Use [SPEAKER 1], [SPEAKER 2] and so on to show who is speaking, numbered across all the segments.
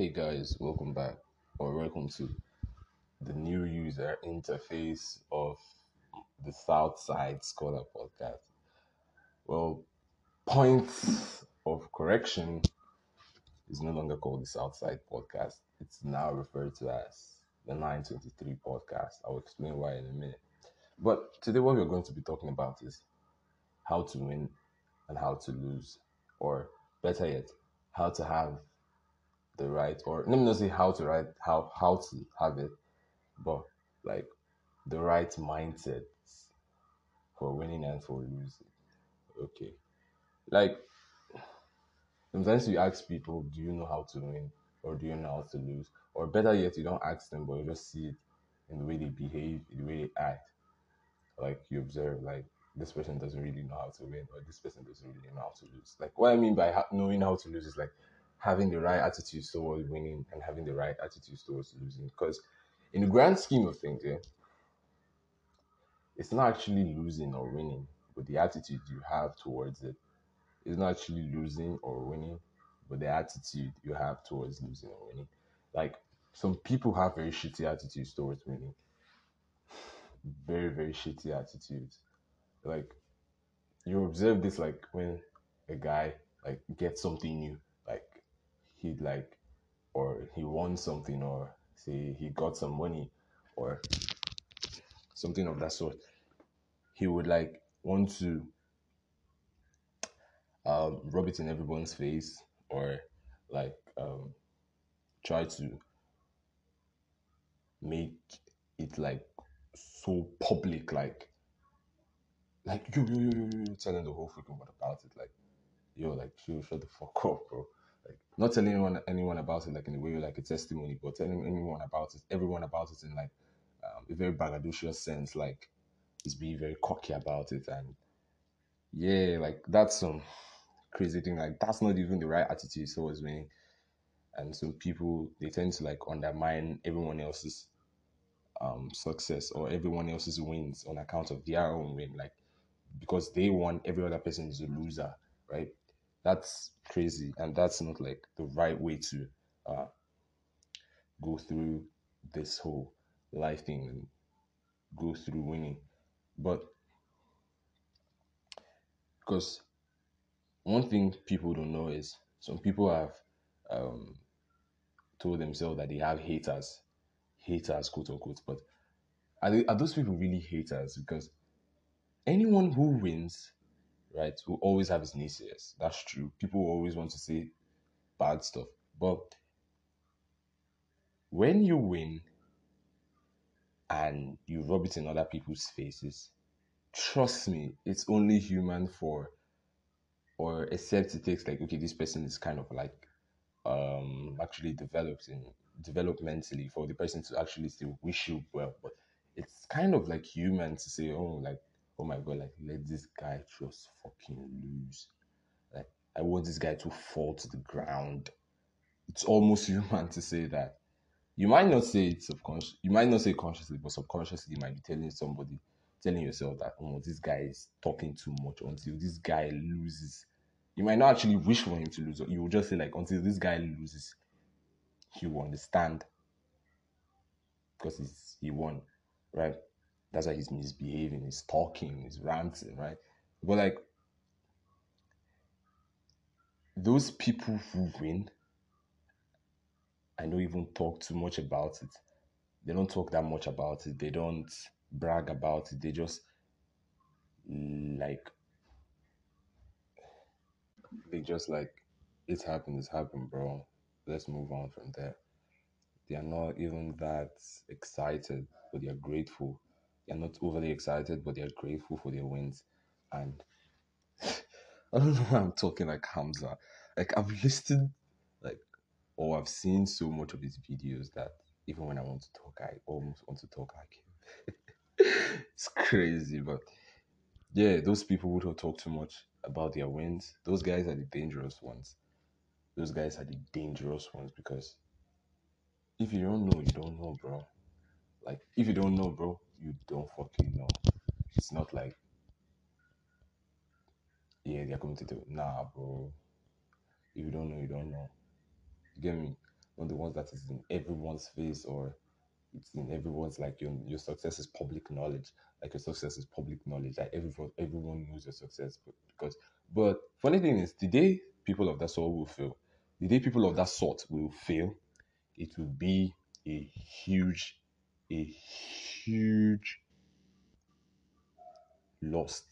[SPEAKER 1] Hey guys, welcome back or welcome to the new user interface of the Southside Scholar podcast. Well, points of correction is no longer called the Southside podcast. It's now referred to as the 923 podcast. I'll explain why in a minute. But today, what we're going to be talking about is how to win and how to lose, or better yet, how to have the right or let me not say how to write how how to have it but like the right mindset for winning and for losing. Okay. Like sometimes you ask people do you know how to win or do you know how to lose? Or better yet you don't ask them but you just see it in the way they behave in the way they act. Like you observe like this person doesn't really know how to win or this person doesn't really know how to lose. Like what i mean by ha- knowing how to lose is like having the right attitude towards winning and having the right attitude towards losing. Because in the grand scheme of things, yeah, it's not actually losing or winning, but the attitude you have towards it. It's not actually losing or winning, but the attitude you have towards losing or winning. Like some people have very shitty attitudes towards winning. Very, very shitty attitudes. Like you observe this like when a guy like gets something new he'd like or he won something or say he got some money or something of that sort he would like want to um, rub it in everyone's face or like um, try to make it like so public like like yo yo yo yo yo telling the whole freaking world about it like yo like yo shut the fuck up bro like not telling anyone anyone about it like in a way like a testimony, but telling anyone about it, everyone about it in like um, a very braggadocious sense, like he's being very cocky about it, and yeah, like that's some crazy thing. Like that's not even the right attitude towards me. and so people they tend to like undermine everyone else's um, success or everyone else's wins on account of their own win, like because they want every other person is a loser, right? That's crazy. And that's not like the right way to uh, go through this whole life thing and go through winning. But because one thing people don't know is some people have um, told themselves that they have haters haters quote unquote. But are, they, are those people really haters? Because anyone who wins right, will always have his naysayers. That's true. People always want to say bad stuff. But when you win and you rub it in other people's faces, trust me, it's only human for or except it takes like okay, this person is kind of like um actually developed in developmentally for the person to actually still wish you well. But it's kind of like human to say, oh, like oh my god, like let this guy just fucking lose. Like I want this guy to fall to the ground. It's almost human to say that. You might not say it subconscious. You might not say consciously, but subconsciously, you might be telling somebody, telling yourself that oh, this guy is talking too much until this guy loses. You might not actually wish for him to lose. You will just say like until this guy loses, he will understand because he's he won, right? That's why he's misbehaving, he's talking, he's ranting, right? But like those people who win, I don't even talk too much about it. They don't talk that much about it. They don't brag about it. They just like they just like it's happened, it's happened, bro. Let's move on from there. They are not even that excited, but they are grateful they're not overly excited, but they're grateful for their wins. And I don't know why I'm talking like Hamza. Like I've listened, like, or I've seen so much of his videos that even when I want to talk, I almost want to talk like him. it's crazy, but yeah, those people who don't talk too much about their wins, those guys are the dangerous ones. Those guys are the dangerous ones because if you don't know, you don't know, bro. Like if you don't know, bro, you don't fucking know. It's not like yeah, they're going to do. Nah, bro. If you don't know, you don't know. You get me? not the ones that is in everyone's face or it's in everyone's like your your success is public knowledge. Like your success is public knowledge. Like everyone everyone knows your success. But because but funny thing is the day people of that sort will fail, the day people of that sort will fail, it will be a huge, a huge loss,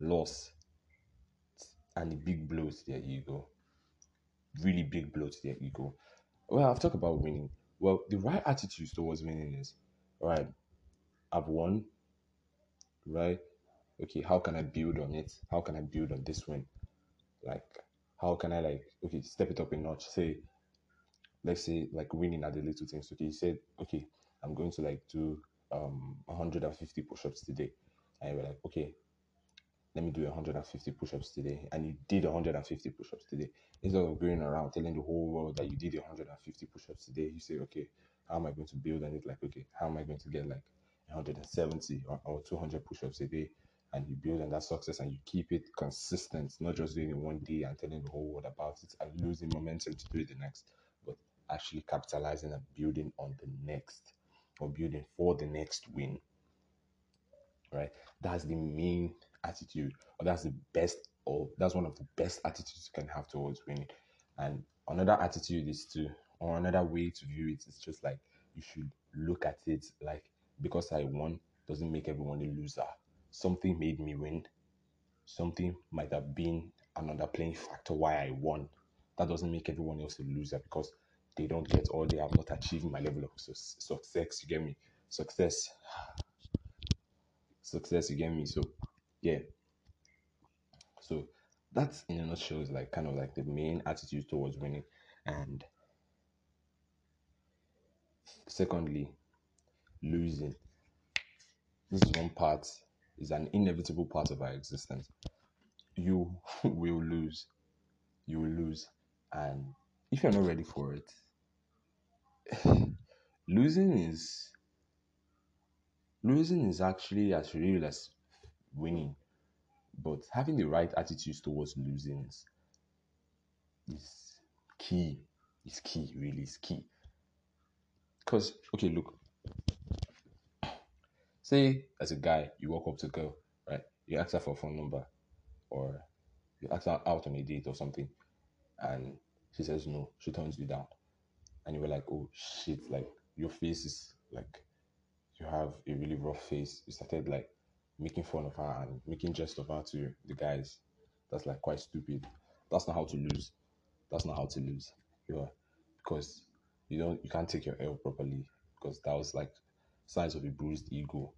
[SPEAKER 1] loss, and a big blow to their ego. Really big blow to their ego. Well, I've talked about winning. Well, the right attitude towards winning is, right, I've won, right? Okay, how can I build on it? How can I build on this win? Like, how can I like, okay, step it up a notch? Say, let's say like winning at the little things. Okay, you said, okay, I'm going to like do um 150 push-ups today. And you were like, okay, let me do 150 push-ups today. And you did 150 push-ups today. Instead of going around telling the whole world that you did 150 push-ups today, you say, okay, how am I going to build on it? Like, okay, how am I going to get like 170 or, or 200 push-ups a day? And you build on that success and you keep it consistent, not just doing it one day and telling the whole world about it and losing momentum to do it the next, but actually capitalizing and building on the next or building for the next win. Right? That's the main attitude, or that's the best, or that's one of the best attitudes you can have towards winning. And another attitude is to, or another way to view it is just like you should look at it like because I won doesn't make everyone a loser. Something made me win. Something might have been another playing factor why I won. That doesn't make everyone else a loser because they don't get or they have not achieved my level of su- success. You get me? Success. Success, you get me? So, yeah. So, that's in a nutshell is like kind of like the main attitude towards winning. And secondly, losing. This is one part, is an inevitable part of our existence. You will lose. You will lose. And if you're not ready for it, losing is losing is actually as real as winning. But having the right attitudes towards losing is, is key. Is key, really is key. Because okay, look. Say as a guy, you walk up to a girl, right? You ask her for a phone number, or you ask her out on a date or something, and she says no, she turns you down, and you were like, oh shit, like your face is like you have a really rough face. You started like making fun of her and making jest of her to the guys. That's like quite stupid. That's not how to lose. That's not how to lose. Yeah, because you don't you can't take your L properly because that was like signs of a bruised ego,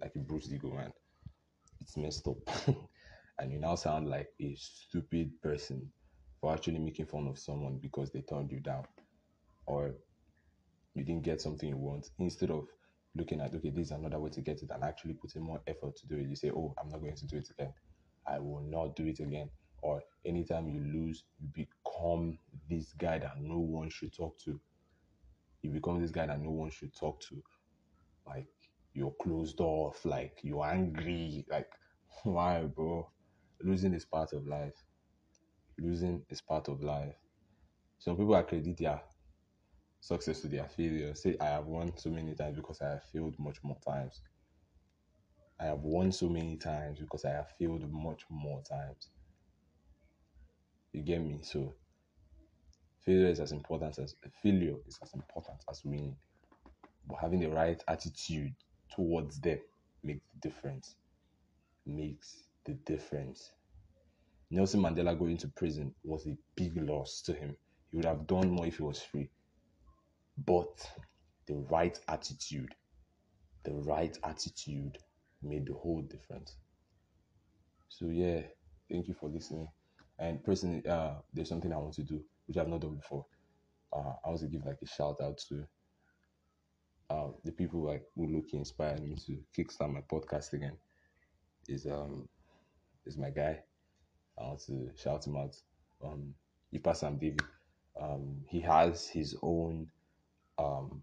[SPEAKER 1] like a bruised ego, man. It's messed up, and you now sound like a stupid person for actually making fun of someone because they turned you down, or you didn't get something you want. Instead of looking at okay, this is another way to get it, and actually putting more effort to do it, you say, oh, I'm not going to do it again. I will not do it again. Or anytime you lose, you become this guy that no one should talk to. You become this guy that no one should talk to. Like you're closed off, like you're angry. Like, why, bro? Losing is part of life. Losing is part of life. Some people accredit their success to their failure. Say, I have won so many times because I have failed much more times. I have won so many times because I have failed much more times. You get me? So failure is as important as failure is as important as winning. But having the right attitude towards them makes the difference. Makes the difference. Nelson Mandela going to prison was a big loss to him. He would have done more if he was free. But the right attitude, the right attitude made the whole difference. So yeah, thank you for listening. And personally, uh, there's something I want to do which I've not done before. Uh, I want to give like a shout out to uh, the people like who look inspired me to kickstart my podcast again. Is um is my guy. I want to shout him out. Um, Ipa Sam David. Um, he has his own um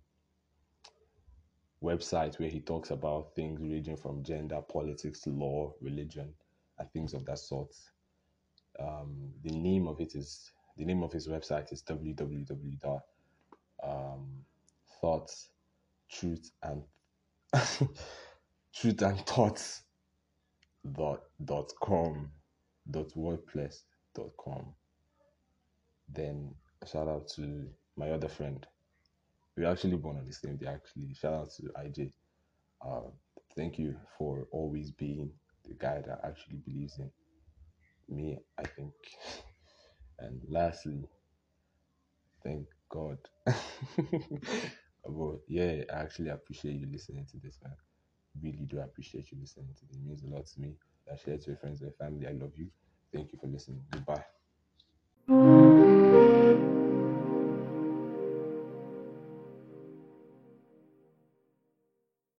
[SPEAKER 1] website where he talks about things ranging from gender, politics, law, religion, and things of that sort. Um, the name of it is the name of his website is www um, thoughts, truth, and truth and thoughts dot dot com dot wordpress dot com. Then shout out to my other friend. We actually born on the same day. Actually, shout out to IJ. Uh, thank you for always being the guy that actually believes in me. I think. And lastly, thank God. but yeah, I actually appreciate you listening to this, man. Really do appreciate you listening to this. It means a lot to me. Share to your friends and family. I love you. Thank you for listening. Goodbye.